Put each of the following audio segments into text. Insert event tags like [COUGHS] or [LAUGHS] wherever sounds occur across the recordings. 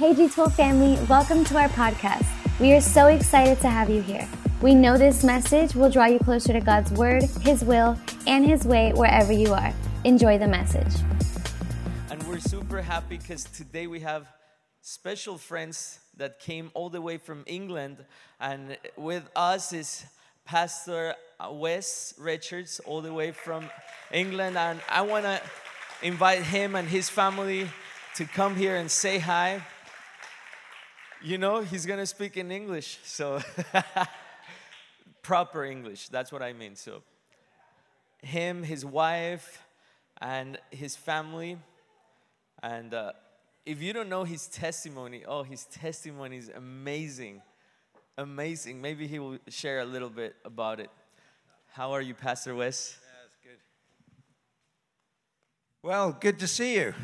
Hey G12 family, welcome to our podcast. We are so excited to have you here. We know this message will draw you closer to God's Word, His will, and His way wherever you are. Enjoy the message. And we're super happy because today we have special friends that came all the way from England. And with us is Pastor Wes Richards, all the way from England. And I want to invite him and his family to come here and say hi. You know, he's going to speak in English. So, [LAUGHS] proper English. That's what I mean. So, him, his wife, and his family. And uh, if you don't know his testimony, oh, his testimony is amazing. Amazing. Maybe he will share a little bit about it. How are you, Pastor Wes? Yeah, it's good. Well, good to see you.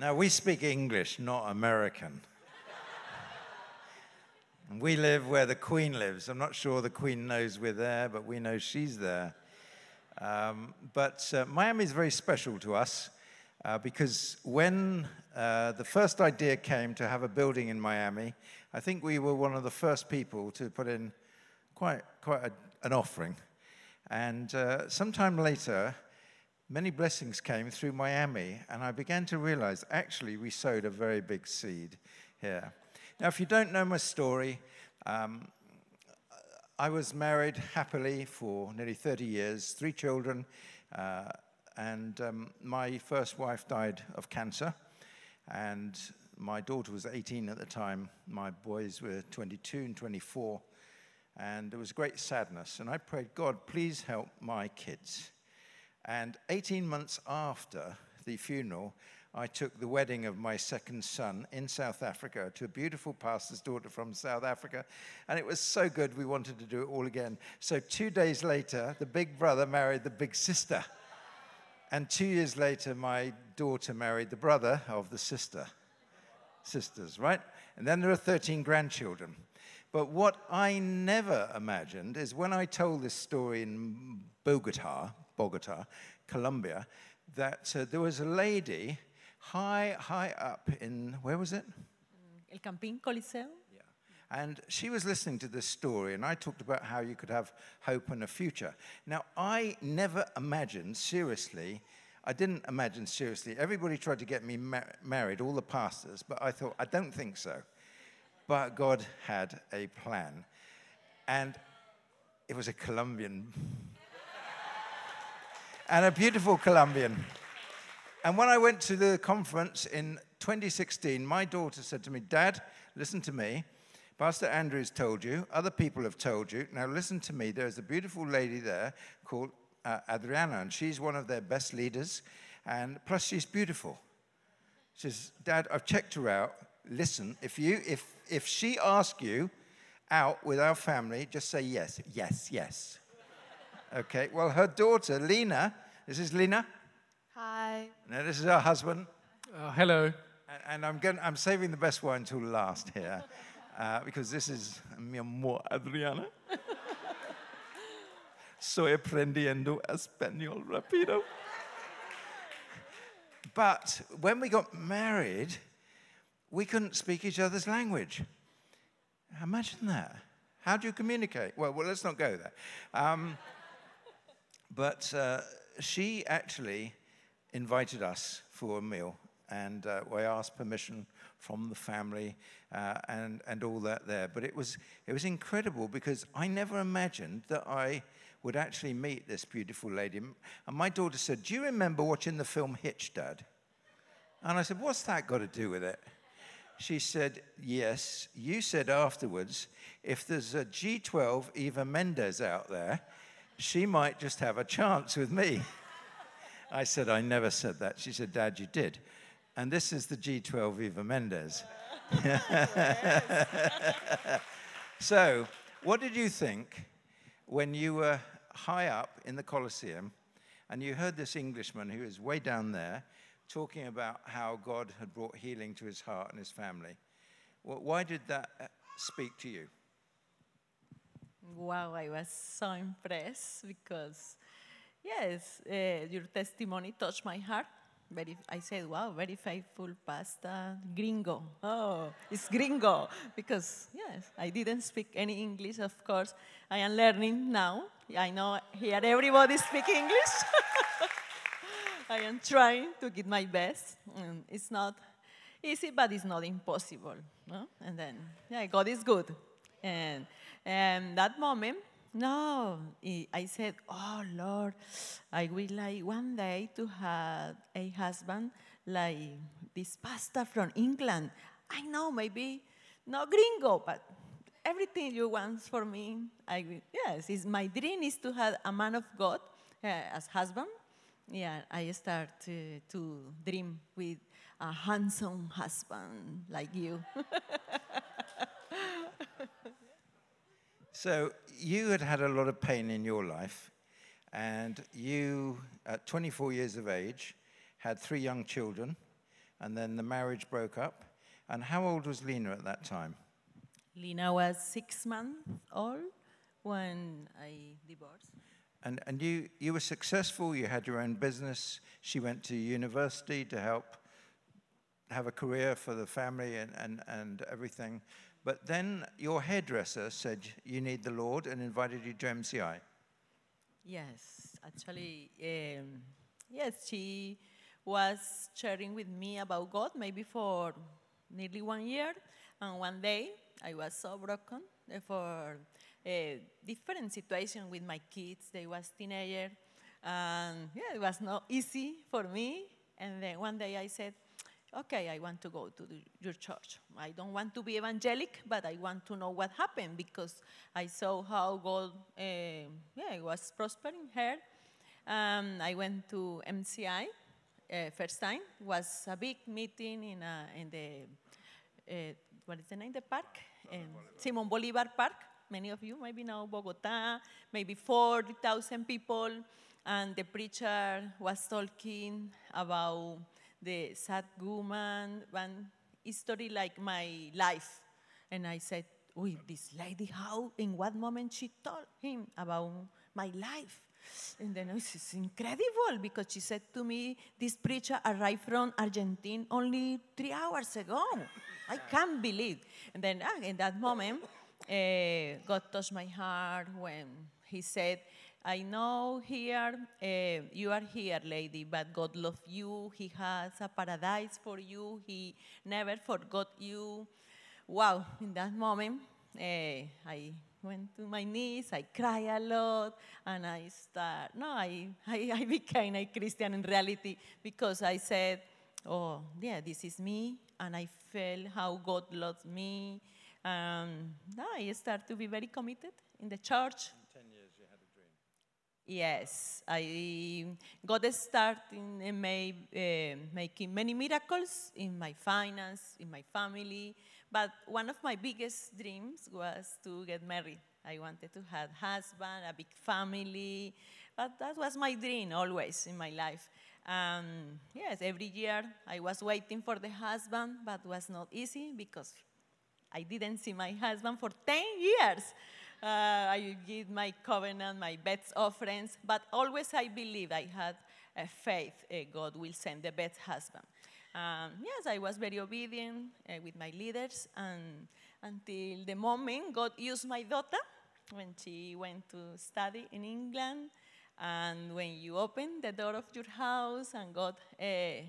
Now, we speak English, not American. And we live where the Queen lives. I'm not sure the Queen knows we're there, but we know she's there. Um, but uh, Miami is very special to us uh, because when uh, the first idea came to have a building in Miami, I think we were one of the first people to put in quite, quite a, an offering. And uh, sometime later, many blessings came through Miami, and I began to realize actually we sowed a very big seed here. Now, if you don't know my story, um, I was married happily for nearly 30 years, three children, uh, and um, my first wife died of cancer, and my daughter was 18 at the time. My boys were 22 and 24, and there was great sadness. And I prayed, God, please help my kids. And 18 months after the funeral, I took the wedding of my second son in South Africa to a beautiful pastor's daughter from South Africa. And it was so good, we wanted to do it all again. So, two days later, the big brother married the big sister. And two years later, my daughter married the brother of the sister. Sisters, right? And then there are 13 grandchildren. But what I never imagined is when I told this story in Bogota, Bogota, Colombia, that uh, there was a lady high, high up in, where was it? El Campín Coliseo. Yeah. And she was listening to this story, and I talked about how you could have hope and a future. Now, I never imagined, seriously, I didn't imagine seriously, everybody tried to get me mar- married, all the pastors, but I thought, I don't think so. But God had a plan. And it was a Colombian [LAUGHS] and a beautiful Colombian. And when I went to the conference in 2016, my daughter said to me, Dad, listen to me. Pastor Andrews told you, other people have told you. Now listen to me. There's a beautiful lady there called uh, Adriana, and she's one of their best leaders. And plus, she's beautiful. She says, Dad, I've checked her out. Listen, if, you, if, if she asks you out with our family, just say yes, yes, yes. Okay, well, her daughter, Lena, this is Lena. Hi. Now, this is her husband. Uh, hello. And, and I'm, going, I'm saving the best one until last here, uh, because this is mi amor, Adriana. Estoy aprendiendo español rápido. But when we got married, we couldn't speak each other's language. Imagine that. How do you communicate? Well, well let's not go there. Um, [LAUGHS] but uh, she actually invited us for a meal, and uh, I asked permission from the family uh, and, and all that there. But it was, it was incredible because I never imagined that I would actually meet this beautiful lady. And my daughter said, Do you remember watching the film Hitch, Dad? And I said, What's that got to do with it? She said, Yes. You said afterwards, if there's a G12 Eva Mendes out there, she might just have a chance with me. I said, I never said that. She said, Dad, you did. And this is the G12 Eva Mendes. [LAUGHS] so, what did you think when you were high up in the Colosseum and you heard this Englishman who is way down there talking about how God had brought healing to his heart and his family? Why did that uh, speak to you? Wow, I was so impressed because, yes, uh, your testimony touched my heart very, I said, wow, very faithful pastor, gringo. Oh, it's gringo. Because, yes, I didn't speak any English, of course. I am learning now. I know here everybody speaks English. [LAUGHS] I am trying to give my best. And it's not easy, but it's not impossible. No? And then, yeah, God is good. And, and that moment, no, I said, oh Lord, I would like one day to have a husband like this pastor from England. I know, maybe not gringo, but everything you want for me, I. Yes, it's, my dream is to have a man of God uh, as husband. Yeah, I start to, to dream with a handsome husband like you. [LAUGHS] So you had had a lot of pain in your life, and you, at 24 years of age, had three young children, and then the marriage broke up. And how old was Lena at that time? Lena was six months old when I divorced. And, and you, you were successful, you had your own business. She went to university to help have a career for the family and, and, and everything. But then your hairdresser said you need the Lord and invited you to MCI. Yes, actually, um, yes, she was sharing with me about God maybe for nearly one year. And one day, I was so broken uh, for a different situation with my kids. They was teenager, and yeah, it was not easy for me. And then one day I said, okay, I want to go to the, your church. I don't want to be evangelic, but I want to know what happened because I saw how God, uh, yeah, was prospering her. Um, I went to MCI uh, first time. It was a big meeting in, a, in the, uh, what is the name, the park? Simon Bolivar Park. Many of you maybe know Bogota, maybe 40,000 people. And the preacher was talking about the sad woman, one history like my life. And I said, Uy, this lady, how, in what moment she told him about my life? And then it's incredible because she said to me, this preacher arrived from Argentina only three hours ago. I can't believe. And then ah, in that moment, uh, God touched my heart when he said, I know here, uh, you are here, lady, but God loves you. He has a paradise for you. He never forgot you. Wow, in that moment, uh, I went to my knees, I cried a lot, and I start, no, I, I, I [LAUGHS] became a Christian in reality because I said, oh, yeah, this is me, and I felt how God loves me. Um, I start to be very committed in the church. Yes, I God starting and made, uh, making many miracles in my finance, in my family. But one of my biggest dreams was to get married. I wanted to have husband, a big family. But that was my dream always in my life. Um, yes, every year I was waiting for the husband, but was not easy because I didn't see my husband for 10 years. Uh, I give my covenant, my best offerings, but always I believe I had a faith uh, God will send the best husband. Um, yes, I was very obedient uh, with my leaders, and until the moment God used my daughter when she went to study in England, and when you open the door of your house, and God, uh,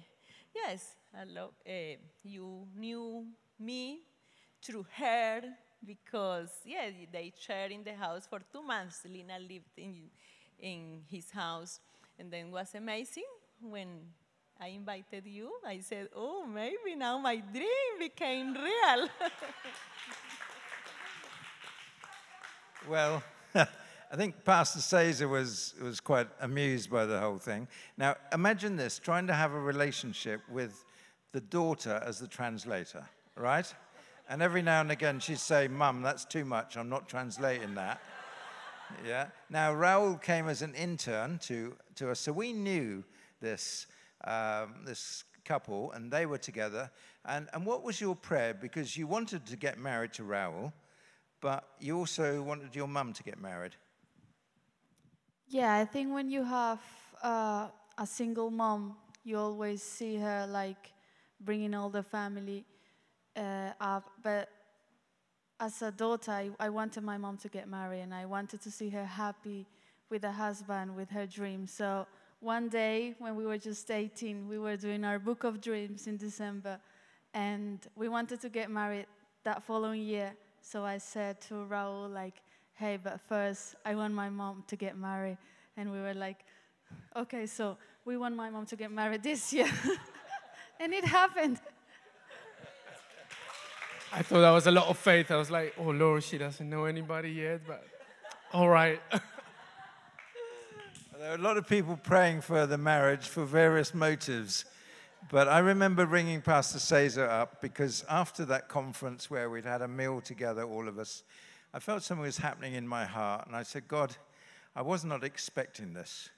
yes, hello, uh, you knew me through her, because yeah, they shared in the house for two months. Lina lived in, in his house, and then was amazing when I invited you. I said, "Oh, maybe now my dream became real." [LAUGHS] Well, [LAUGHS] I think Pastor Cesar was, was quite amused by the whole thing. Now, imagine this trying to have a relationship with the daughter as the translator, right? And every now and again she'd say, Mum, that's too much. I'm not translating that. [LAUGHS] yeah. Now, Raul came as an intern to, to us, so we knew this, um, this couple, and they were together. And, and what was your prayer? Because you wanted to get married to Raul, but you also wanted your mum to get married. Yeah, I think when you have uh, a single mom you always see her like bringing all the family uh. But as a daughter, I, I wanted my mom to get married and I wanted to see her happy with a husband, with her dreams. So one day when we were just 18, we were doing our book of dreams in December and we wanted to get married that following year. So I said to Raul, like, hey, but first I want my mom to get married. And we were like, okay, so we want my mom to get married this year. [LAUGHS] and it happened. I thought that was a lot of faith. I was like, oh Lord, she doesn't know anybody yet, but all right. [LAUGHS] There are a lot of people praying for the marriage for various motives. But I remember ringing Pastor Cesar up because after that conference where we'd had a meal together, all of us, I felt something was happening in my heart. And I said, God, I was not expecting this.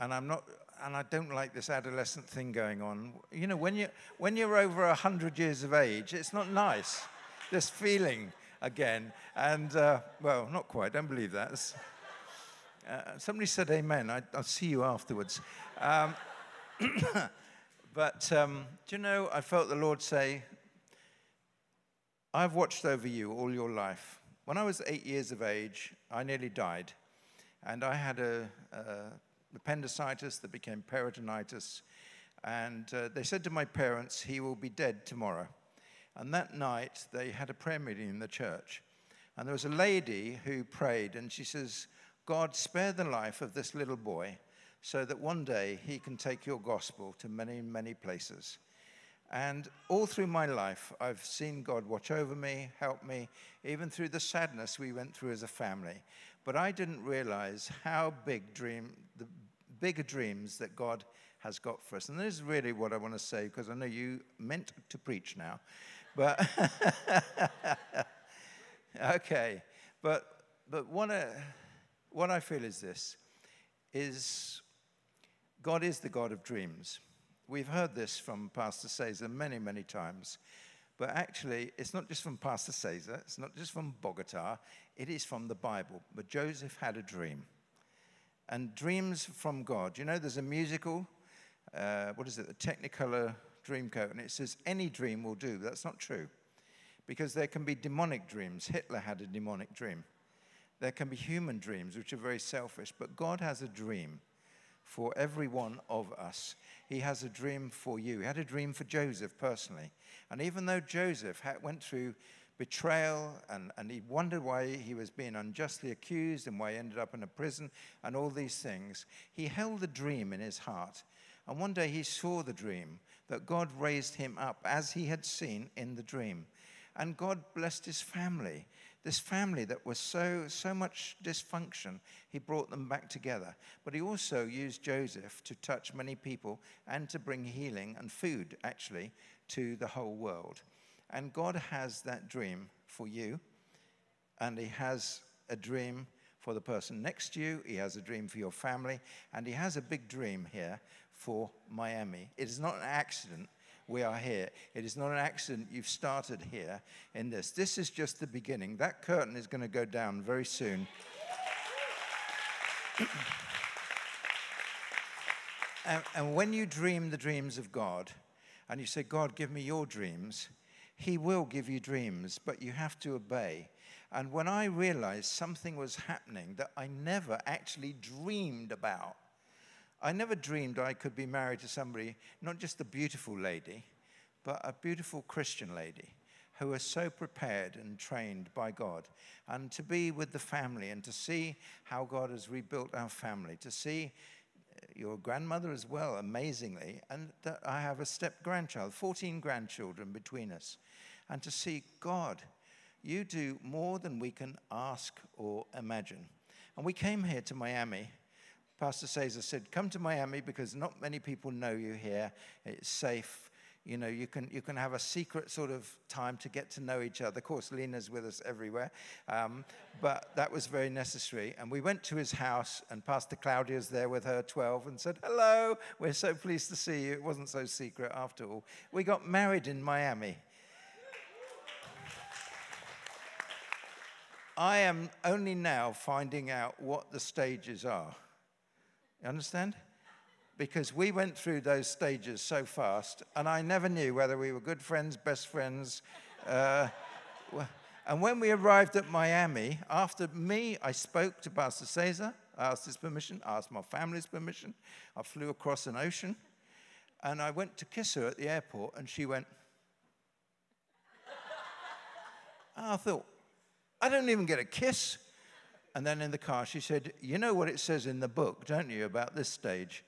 And I'm not, and I don't like this adolescent thing going on. You know, when, you, when you're over 100 years of age, it's not nice, this feeling again. And, uh, well, not quite, don't believe that. Uh, somebody said amen. I, will see you afterwards. Um, [COUGHS] but um, do you know, I felt the Lord say, I've watched over you all your life. When I was eight years of age, I nearly died. And I had a, a appendicitis that became peritonitis. And uh, they said to my parents, he will be dead tomorrow. And that night, they had a prayer meeting in the church. And there was a lady who prayed, and she says, God, spare the life of this little boy so that one day he can take your gospel to many, many places. And all through my life, I've seen God watch over me, help me, even through the sadness we went through as a family. But I didn't realize how big dream, the bigger dreams that God has got for us. And this is really what I want to say because I know you meant to preach now. But [LAUGHS] okay, but but one. Uh, what I feel is this is God is the God of dreams. We've heard this from Pastor Cesar many, many times. But actually, it's not just from Pastor Cesar, it's not just from Bogota, it is from the Bible. But Joseph had a dream. And dreams from God. You know, there's a musical, uh, what is it, the Technicolor Dreamcoat, and it says any dream will do. That's not true. Because there can be demonic dreams. Hitler had a demonic dream. There can be human dreams, which are very selfish, but God has a dream for every one of us. He has a dream for you. He had a dream for Joseph personally. And even though Joseph had, went through betrayal and, and he wondered why he was being unjustly accused and why he ended up in a prison and all these things, he held a dream in his heart. And one day he saw the dream that God raised him up as he had seen in the dream. And God blessed his family this family that was so, so much dysfunction, he brought them back together. But he also used Joseph to touch many people and to bring healing and food, actually, to the whole world. And God has that dream for you, and he has a dream for the person next to you, he has a dream for your family, and he has a big dream here for Miami. It is not an accident we are here. It is not an accident you've started here in this. This is just the beginning. That curtain is going to go down very soon. [CLEARS THROAT] and, and when you dream the dreams of God, and you say, God, give me your dreams, He will give you dreams, but you have to obey. And when I realized something was happening that I never actually dreamed about, I never dreamed I could be married to somebody, not just a beautiful lady, but a beautiful Christian lady who was so prepared and trained by God. And to be with the family and to see how God has rebuilt our family, to see uh, your grandmother as well, amazingly, and that I have a step grandchild, 14 grandchildren between us, and to see God, you do more than we can ask or imagine. And we came here to Miami Pastor Cesar said, Come to Miami because not many people know you here. It's safe. You know, you can, you can have a secret sort of time to get to know each other. Of course, Lena's with us everywhere. Um, but that was very necessary. And we went to his house, and Pastor Claudia's there with her 12 and said, Hello, we're so pleased to see you. It wasn't so secret after all. We got married in Miami. I am only now finding out what the stages are. You understand? because we went through those stages so fast, and I never knew whether we were good friends, best friends. Uh, and when we arrived at Miami, after me, I spoke to Pastor Cesar, I asked his permission, I asked my family's permission. I flew across an ocean, and I went to kiss her at the airport, and she went. I thought, I don't even get a kiss. And then in the car, she said, You know what it says in the book, don't you, about this stage?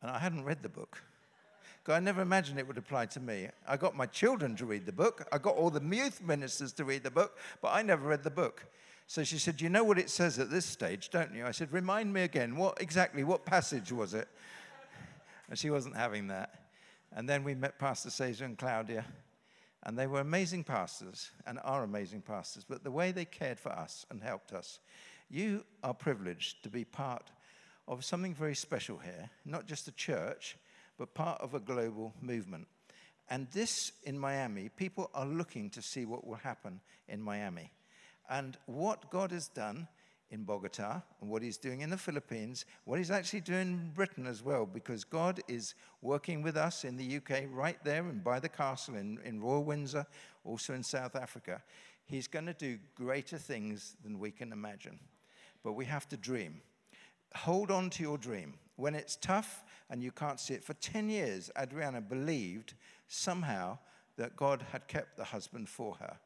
And I hadn't read the book. I never imagined it would apply to me. I got my children to read the book. I got all the youth ministers to read the book, but I never read the book. So she said, You know what it says at this stage, don't you? I said, Remind me again. What exactly, what passage was it? And she wasn't having that. And then we met Pastor Cesar and Claudia, and they were amazing pastors and are amazing pastors. But the way they cared for us and helped us, you are privileged to be part of something very special here, not just a church, but part of a global movement. And this in Miami, people are looking to see what will happen in Miami. And what God has done in Bogota and what he's doing in the Philippines, what he's actually doing in Britain as well, because God is working with us in the UK right there and by the castle in, in Royal Windsor, also in South Africa. He's going to do greater things than we can imagine. But we have to dream. Hold on to your dream. When it's tough and you can't see it, for 10 years, Adriana believed somehow that God had kept the husband for her.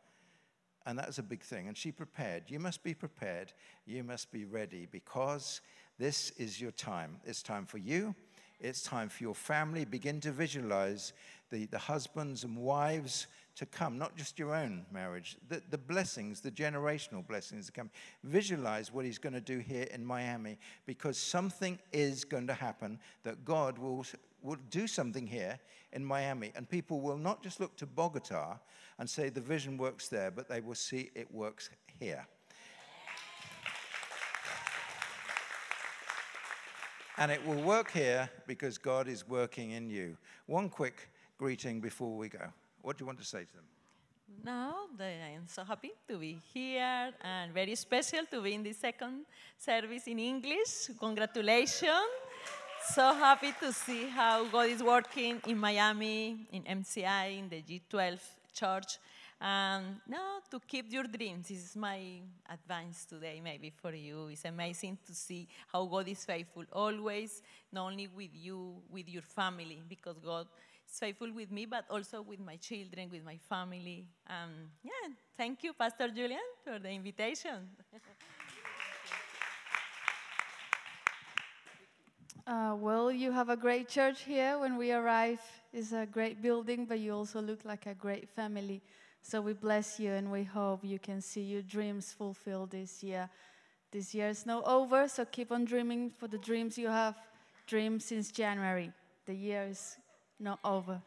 And that's a big thing. And she prepared. You must be prepared. You must be ready because this is your time. It's time for you. It's time for your family. Begin to visualize the, the husbands and wives to come, not just your own marriage, the, the blessings, the generational blessings to come. Visualize what he's going to do here in Miami because something is going to happen that God will, will do something here in Miami. And people will not just look to Bogota and say the vision works there, but they will see it works here. And it will work here because God is working in you. One quick greeting before we go. What do you want to say to them? Now, I'm so happy to be here and very special to be in the second service in English. Congratulations. so happy to see how God is working in Miami, in MCI, in the G12 church. And now to keep your dreams. This is my advice today, maybe for you. It's amazing to see how God is faithful always, not only with you, with your family, because God faithful with me, but also with my children, with my family. Um, yeah, thank you, Pastor Julian, for the invitation. [LAUGHS] Uh, well, you have a great church here. When we arrive, it's a great building, but you also look like a great family. So we bless you, and we hope you can see your dreams fulfilled this year. This year is not over, so keep on dreaming for the dreams you have dreamed since January. The year is not over.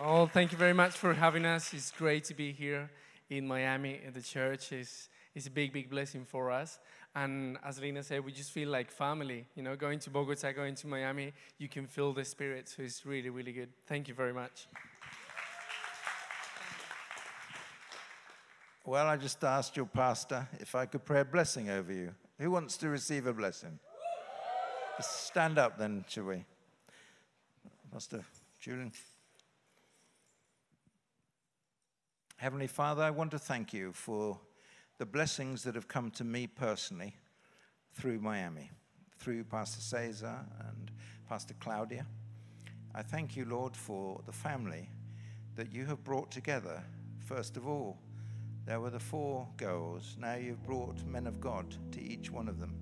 Well, thank you very much for having us. It's great to be here in Miami at the church. It's, it's a big, big blessing for us. And as Lena said, we just feel like family. You know, going to Bogota, going to Miami, you can feel the spirit. So it's really, really good. Thank you very much. Well, I just asked your pastor if I could pray a blessing over you. Who wants to receive a blessing? stand up then, shall we? Pastor Julian. Heavenly Father, I want to thank you for the blessings that have come to me personally through Miami, through Pastor Cesar and Pastor Claudia. I thank you, Lord, for the family that you have brought together. First of all, there were the four girls. Now you've brought men of God to each one of them.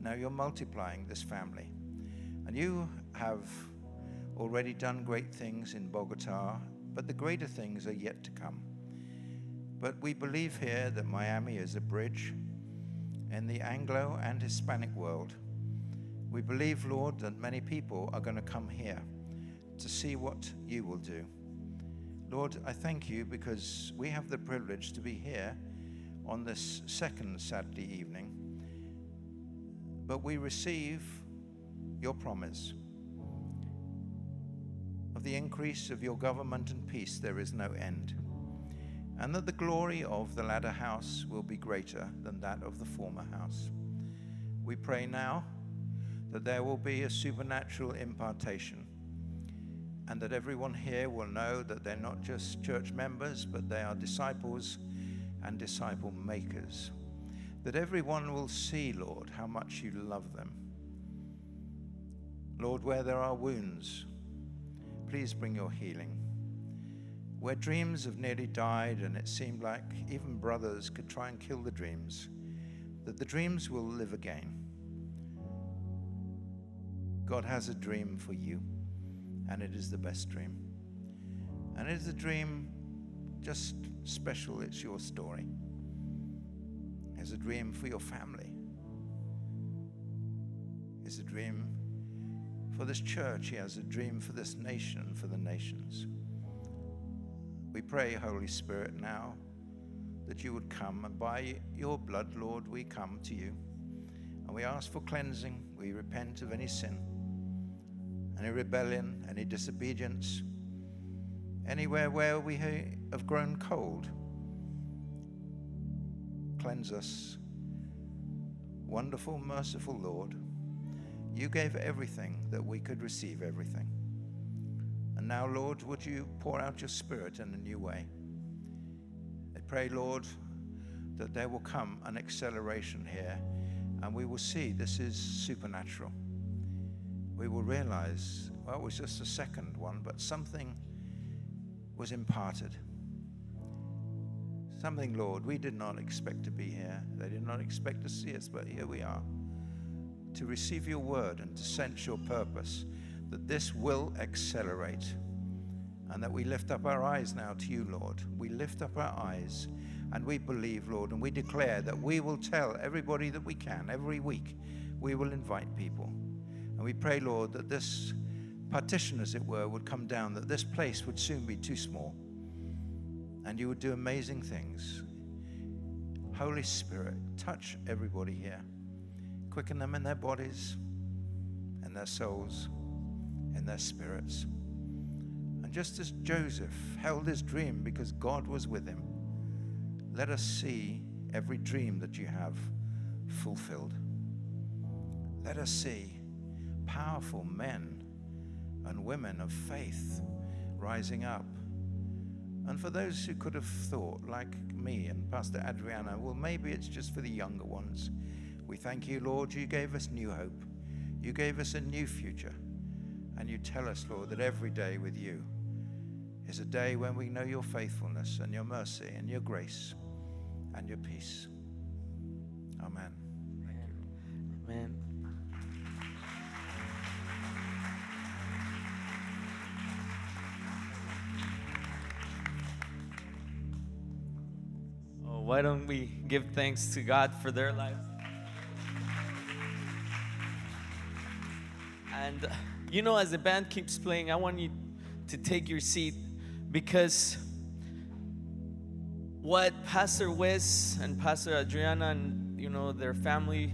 Now you're multiplying this family. And you have already done great things in Bogota, but the greater things are yet to come. But we believe here that Miami is a bridge in the Anglo and Hispanic world. We believe, Lord, that many people are going to come here to see what you will do. Lord, I thank you because we have the privilege to be here on this second Saturday evening, but we receive your promise the increase of your government and peace, there is no end. And that the glory of the latter house will be greater than that of the former house. We pray now that there will be a supernatural impartation and that everyone here will know that they're not just church members, but they are disciples and disciple makers. That everyone will see, Lord, how much you love them. Lord, where there are wounds, please bring your healing. Where dreams have nearly died and it seemed like even brothers could try and kill the dreams, that the dreams will live again. God has a dream for you, and it is the best dream. And it is a dream just special, it's your story. It's a dream for your family. It's a dream for this church. He has a dream for this nation, for the nations. We pray, Holy Spirit, now that you would come, and by your blood, Lord, we come to you. And we ask for cleansing. We repent of any sin, any rebellion, any disobedience, anywhere where we have grown cold. Cleanse us. Wonderful, merciful Lord, you gave everything that we could receive everything. And now, Lord, would you pour out your Spirit in a new way? I pray, Lord, that there will come an acceleration here and we will see this is supernatural. We will realize, well, it was just a second one, but something was imparted. Something, Lord, we did not expect to be here. They did not expect to see us, but here we are to receive your word and to sense your purpose, that this will accelerate. And that we lift up our eyes now to you, Lord. We lift up our eyes and we believe, Lord, and we declare that we will tell everybody that we can every week. We will invite people. And we pray, Lord, that this partition, as it were, would come down, that this place would soon be too small. And you would do amazing things. Holy Spirit, touch everybody here quicken them in their bodies, in their souls, in their spirits. And just as Joseph held his dream because God was with him, let us see every dream that you have fulfilled. Let us see powerful men and women of faith rising up. And for those who could have thought, like me and Pastor Adriana, well, maybe it's just for the younger ones. We thank you, Lord, you gave us new hope. You gave us a new future. And you tell us, Lord, that every day with you is a day when we know your faithfulness and your mercy and your grace and your peace. Amen. Thank Amen. Oh, why don't we give thanks to God for their lives? And you know, as the band keeps playing, I want you to take your seat because what Pastor Wes and Pastor Adriana and you know their family,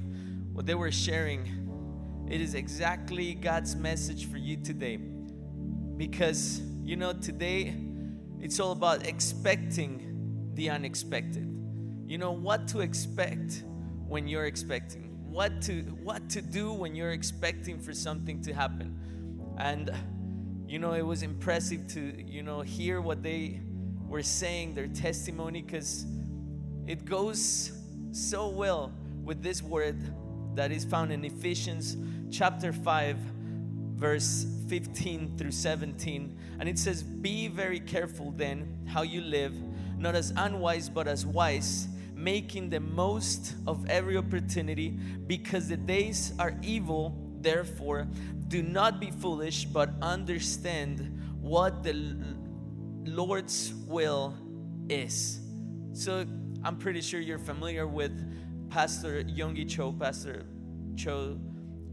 what they were sharing, it is exactly God's message for you today. Because you know, today it's all about expecting the unexpected. You know what to expect when you're expecting what to what to do when you're expecting for something to happen. And you know it was impressive to you know hear what they were saying their testimony because it goes so well with this word that is found in Ephesians chapter 5 verse 15 through 17 and it says be very careful then how you live not as unwise but as wise making the most of every opportunity because the days are evil. Therefore, do not be foolish, but understand what the Lord's will is. So, I'm pretty sure you're familiar with Pastor Yonggi Cho, Pastor Cho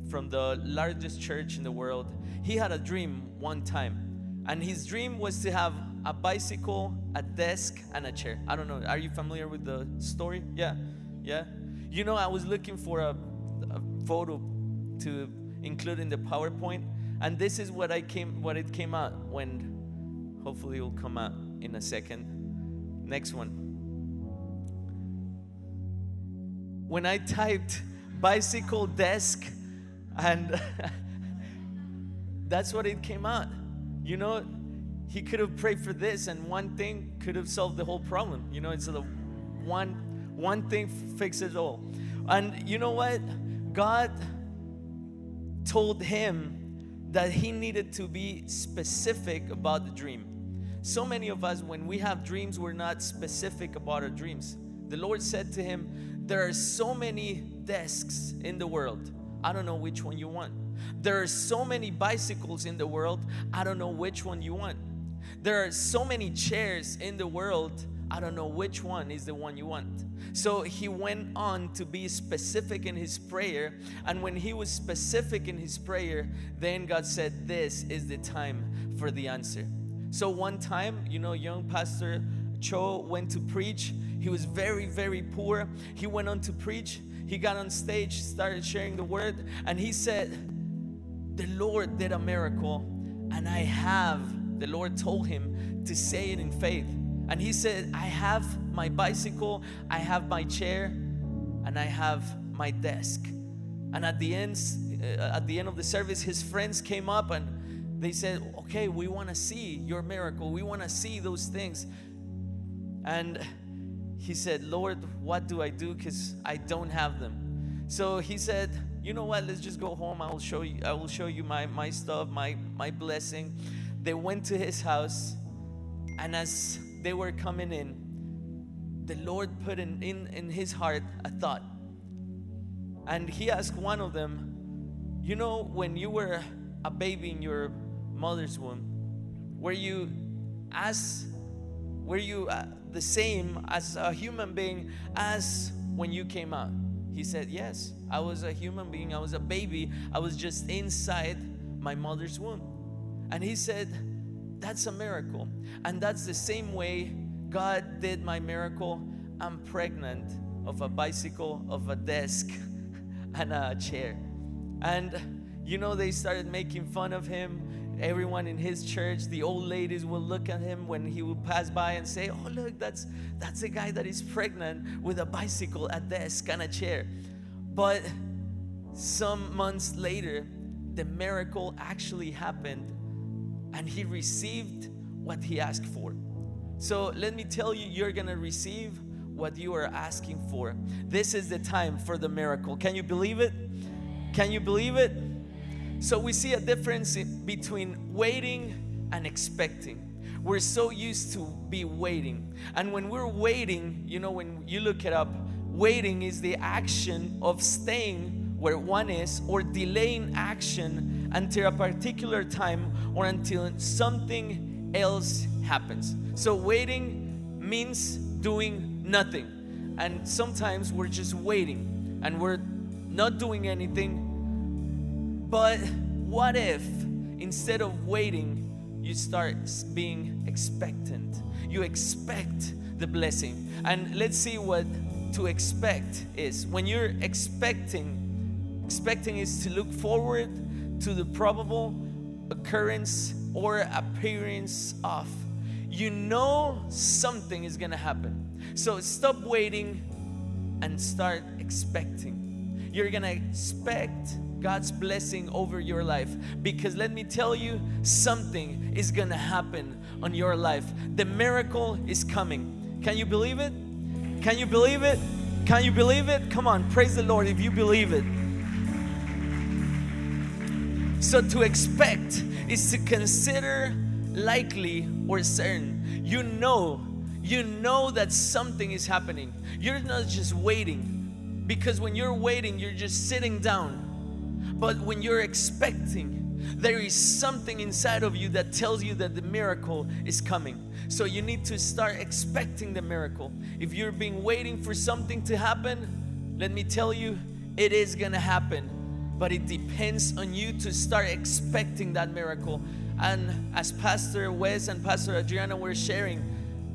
from the largest church in the world. He had a dream one time, and his dream was to have a bicycle, a desk, and a chair. I don't know. Are you familiar with the story? Yeah, yeah. You know, I was looking for a, a photo to include in the PowerPoint, and this is what I came, what it came out when. Hopefully, it will come out in a second. Next one. When I typed bicycle desk And [LAUGHS] that's what it came out. You know, he could have prayed for this, and one thing could have solved the whole problem. You know, instead of one one thing fixes all. And you know what? God told him that he needed to be specific about the dream. So many of us, when we have dreams, we're not specific about our dreams. The Lord said to him, There are so many desks in the world. I don't know which one you want. There are so many bicycles in the world. I don't know which one you want. There are so many chairs in the world. I don't know which one is the one you want. So he went on to be specific in his prayer. And when he was specific in his prayer, then God said, This is the time for the answer. So one time, you know, young pastor Cho went to preach. He was very, very poor. He went on to preach. He got on stage, started sharing the word, and he said, The Lord did a miracle, and I have, the Lord told him to say it in faith. And he said, I have my bicycle, I have my chair, and I have my desk. And at the end, uh, at the end of the service, his friends came up and they said, Okay, we want to see your miracle. We want to see those things. And he said, Lord, what do I do? Because I don't have them. So he said, you know what? Let's just go home. I will show you, I will show you my, my stuff, my, my blessing. They went to his house, and as they were coming in, the Lord put in, in, in his heart a thought. And he asked one of them, You know, when you were a baby in your mother's womb, were you as were you uh, the same as a human being as when you came out? He said, Yes, I was a human being. I was a baby. I was just inside my mother's womb. And he said, That's a miracle. And that's the same way God did my miracle. I'm pregnant of a bicycle, of a desk, [LAUGHS] and a chair. And you know, they started making fun of him. Everyone in his church, the old ladies will look at him when he would pass by and say, Oh, look, that's that's a guy that is pregnant with a bicycle, a desk, and a chair. But some months later, the miracle actually happened and he received what he asked for. So let me tell you, you're gonna receive what you are asking for. This is the time for the miracle. Can you believe it? Can you believe it? So we see a difference between waiting and expecting. We're so used to be waiting. And when we're waiting, you know, when you look it up, waiting is the action of staying where one is or delaying action until a particular time or until something else happens. So waiting means doing nothing. And sometimes we're just waiting and we're not doing anything but what if instead of waiting, you start being expectant? You expect the blessing. And let's see what to expect is. When you're expecting, expecting is to look forward to the probable occurrence or appearance of. You know something is gonna happen. So stop waiting and start expecting. You're gonna expect God's blessing over your life. Because let me tell you, something is gonna happen on your life. The miracle is coming. Can you believe it? Can you believe it? Can you believe it? Come on, praise the Lord if you believe it. So, to expect is to consider likely or certain. You know, you know that something is happening. You're not just waiting, because when you're waiting, you're just sitting down but when you're expecting, there is something inside of you that tells you that the miracle is coming. So you need to start expecting the miracle. If you're being waiting for something to happen, let me tell you, it is gonna happen. But it depends on you to start expecting that miracle. And as Pastor Wes and Pastor Adriana were sharing,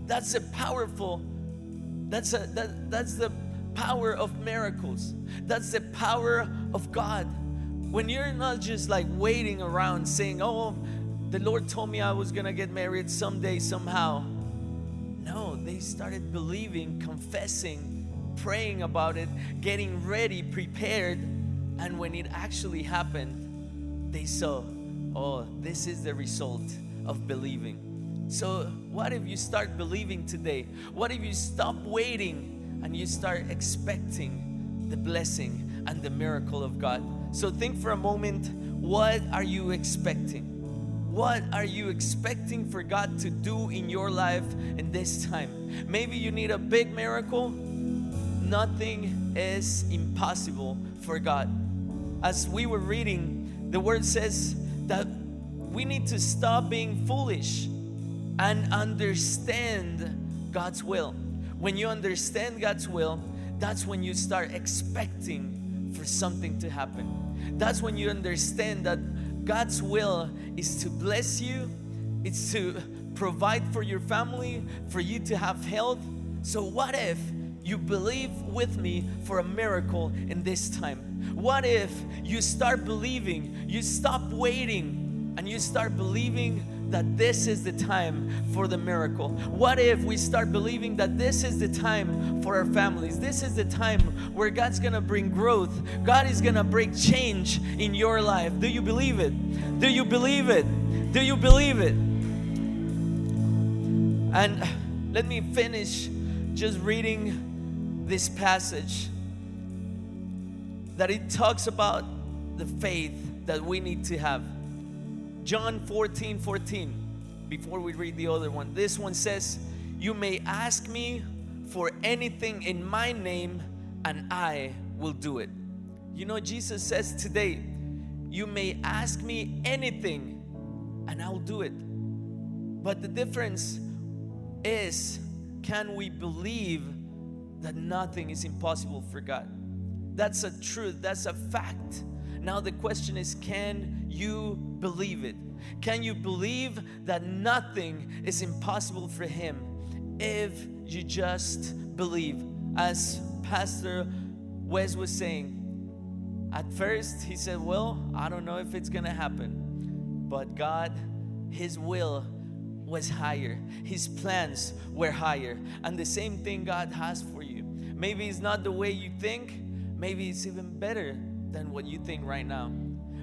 that's a powerful, that's a that, that's the power of miracles. That's the power of God when you're not just like waiting around saying, Oh, the Lord told me I was gonna get married someday, somehow. No, they started believing, confessing, praying about it, getting ready, prepared, And when it actually happened, they saw, oh, this is the result of believing. So, what if you start believing today? What if you stop waiting and you start expecting the blessing and the miracle of God? So, think for a moment what are you expecting? What are you expecting for God to do in your life in this time? Maybe you need a big miracle. Nothing is impossible for God. As we were reading, the word says that we need to stop being foolish and understand God's will. When you understand God's will, that's when you start expecting for something to happen. That's when you understand that God's will is to bless you, it's to provide for your family, for you to have health. So, what if you believe with me for a miracle in this time? What if you start believing, you stop waiting, and you start believing that this is the time for the miracle? What if we start believing that this is the time for our families? This is the time where God's gonna bring growth. God is gonna bring change in your life. Do you believe it? Do you believe it? Do you believe it? And let me finish just reading this passage that it talks about the faith that we need to have. John 14 14. Before we read the other one, this one says, You may ask me for anything in my name, and I will do it. You know, Jesus says today, You may ask me anything, and I'll do it. But the difference is, can we believe that nothing is impossible for God? That's a truth, that's a fact. Now, the question is can you believe it? Can you believe that nothing is impossible for Him if you just believe? As Pastor Wes was saying, at first he said, Well, I don't know if it's gonna happen, but God, His will was higher, His plans were higher, and the same thing God has for. Maybe it's not the way you think, maybe it's even better than what you think right now.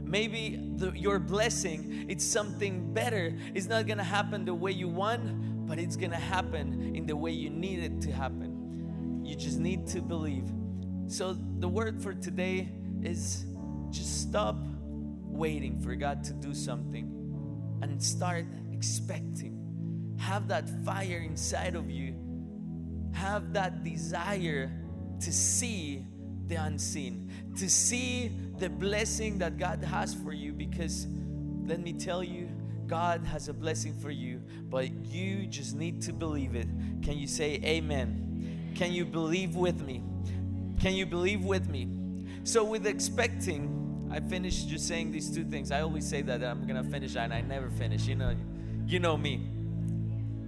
Maybe the, your blessing, it's something better. It's not gonna happen the way you want, but it's gonna happen in the way you need it to happen. You just need to believe. So, the word for today is just stop waiting for God to do something and start expecting. Have that fire inside of you, have that desire to see the unseen, to see the blessing that God has for you. Because let me tell you, God has a blessing for you, but you just need to believe it. Can you say amen? Can you believe with me? Can you believe with me? So, with expecting, I finished just saying these two things. I always say that I'm gonna finish, and I never finish. You know, you know me.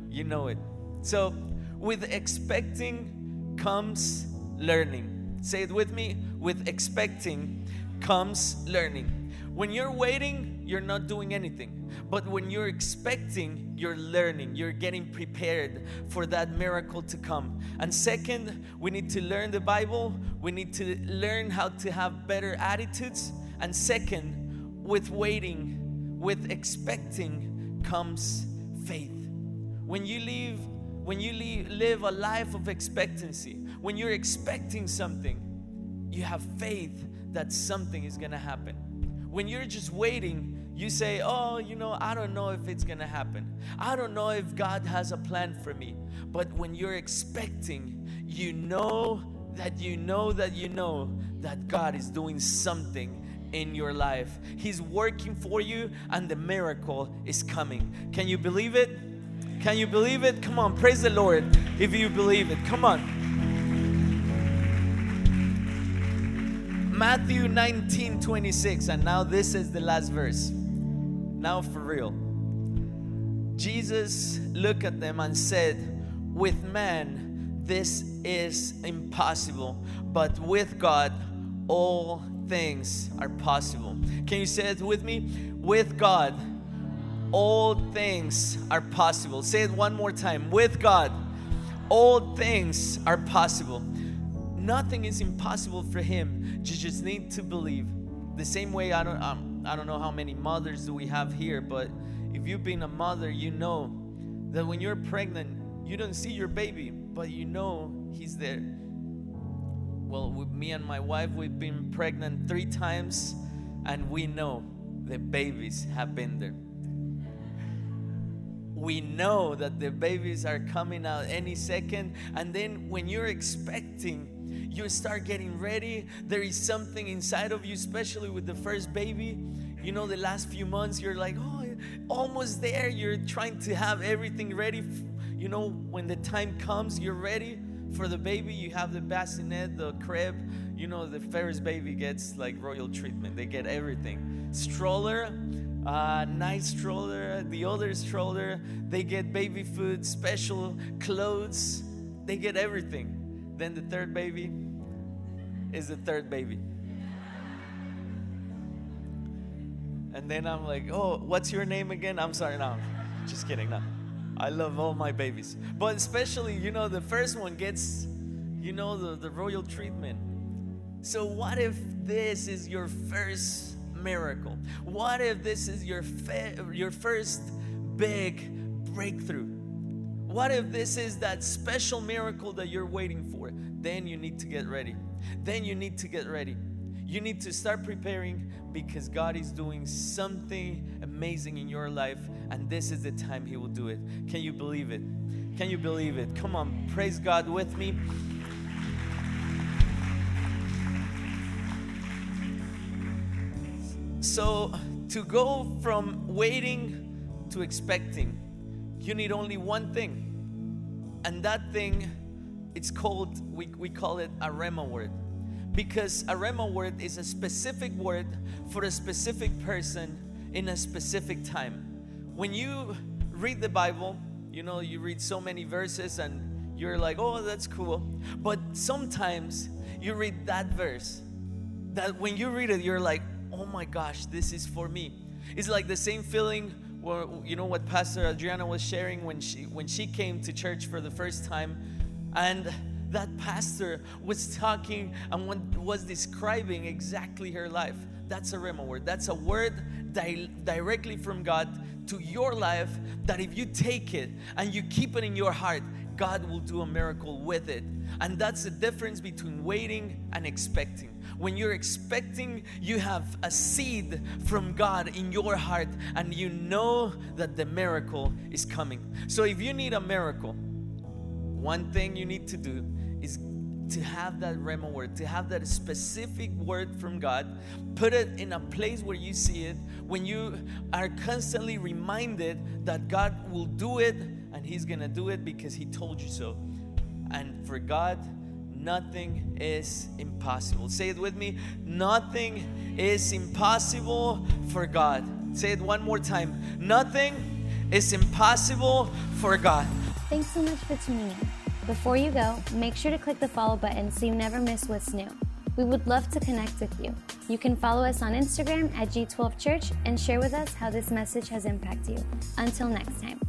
You know it. So, with expecting comes learning. Say it with me. With expecting comes learning. When you're waiting, you're not doing anything. But when you're expecting, you're learning. You're getting prepared for that miracle to come. And second, we need to learn the Bible. We need to learn how to have better attitudes. And second, with waiting, with expecting comes faith. When you live when you live, live a life of expectancy, when you're expecting something, you have faith that something is gonna happen. When you're just waiting, you say, Oh, you know, I don't know if it's gonna happen. I don't know if God has a plan for me. But when you're expecting, you know that you know that you know that God is doing something in your life. He's working for you, and the miracle is coming. Can you believe it? Can you believe it? Come on, praise the Lord if you believe it. Come on. Matthew 19 26, and now this is the last verse. Now, for real. Jesus looked at them and said, With man, this is impossible, but with God, all things are possible. Can you say it with me? With God, all things are possible. Say it one more time. With God, all things are possible. nothing is impossible for Him. You just need to believe. The same way, I don't, um, I don't know how many mothers do we have here, but if you've been a mother, you know that when you're pregnant, you don't see your baby, but you know he's there. Well, with me and my wife, we've been pregnant three times, and we know the babies have been there. We know that the babies are coming out any second, and then when you're expecting, you start getting ready. There is something inside of you, especially with the first baby. You know, the last few months, you're like, oh, almost there. You're trying to have everything ready. You know, when the time comes, you're ready for the baby. You have the bassinet, the crib. You know, the Ferris baby gets like royal treatment. They get everything. Stroller, uh, nice stroller, the other stroller. They get baby food, special clothes. They get everything. Then the third baby is the third baby. And then I'm like, oh, what's your name again? I'm sorry, no, just kidding, no. I love all my babies. But especially, you know, the first one gets, you know, the, the royal treatment. So, what if this is your first miracle? What if this is your, fe- your first big breakthrough? What if this is that special miracle that you're waiting for? Then you need to get ready. Then you need to get ready. You need to start preparing because God is doing something amazing in your life, and this is the time He will do it. Can you believe it? Can you believe it? Come on, praise God with me. So, to go from waiting to expecting, you need only one thing. And that thing, it's called, we, we call it a Rhema word because a Rhema word is a specific word for a specific person in a specific time. When you read the Bible, you know, you read so many verses and you're like, oh, that's cool. But sometimes you read that verse that when you read it, you're like, oh my gosh, this is for me. It's like the same feeling where, you know, what Pastor Adriana was sharing when she, when she came to church for the first time. And that pastor was talking and was describing exactly her life. That's a Rhema word. That's a word di- directly from God to your life that if you take it and you keep it in your heart, God will do a miracle with it. And that's the difference between waiting and expecting. When you're expecting, you have a seed from God in your heart and you know that the miracle is coming. So if you need a miracle, one thing you need to do is to have that Rhema word, to have that specific word from God, put it in a place where you see it, when you are constantly reminded that God will do it and He's gonna do it because He told you so. And for God, nothing is impossible. Say it with me nothing is impossible for God. Say it one more time nothing is impossible for God. Thanks so much for tuning in. Before you go, make sure to click the follow button so you never miss what's new. We would love to connect with you. You can follow us on Instagram at G12 Church and share with us how this message has impacted you. Until next time.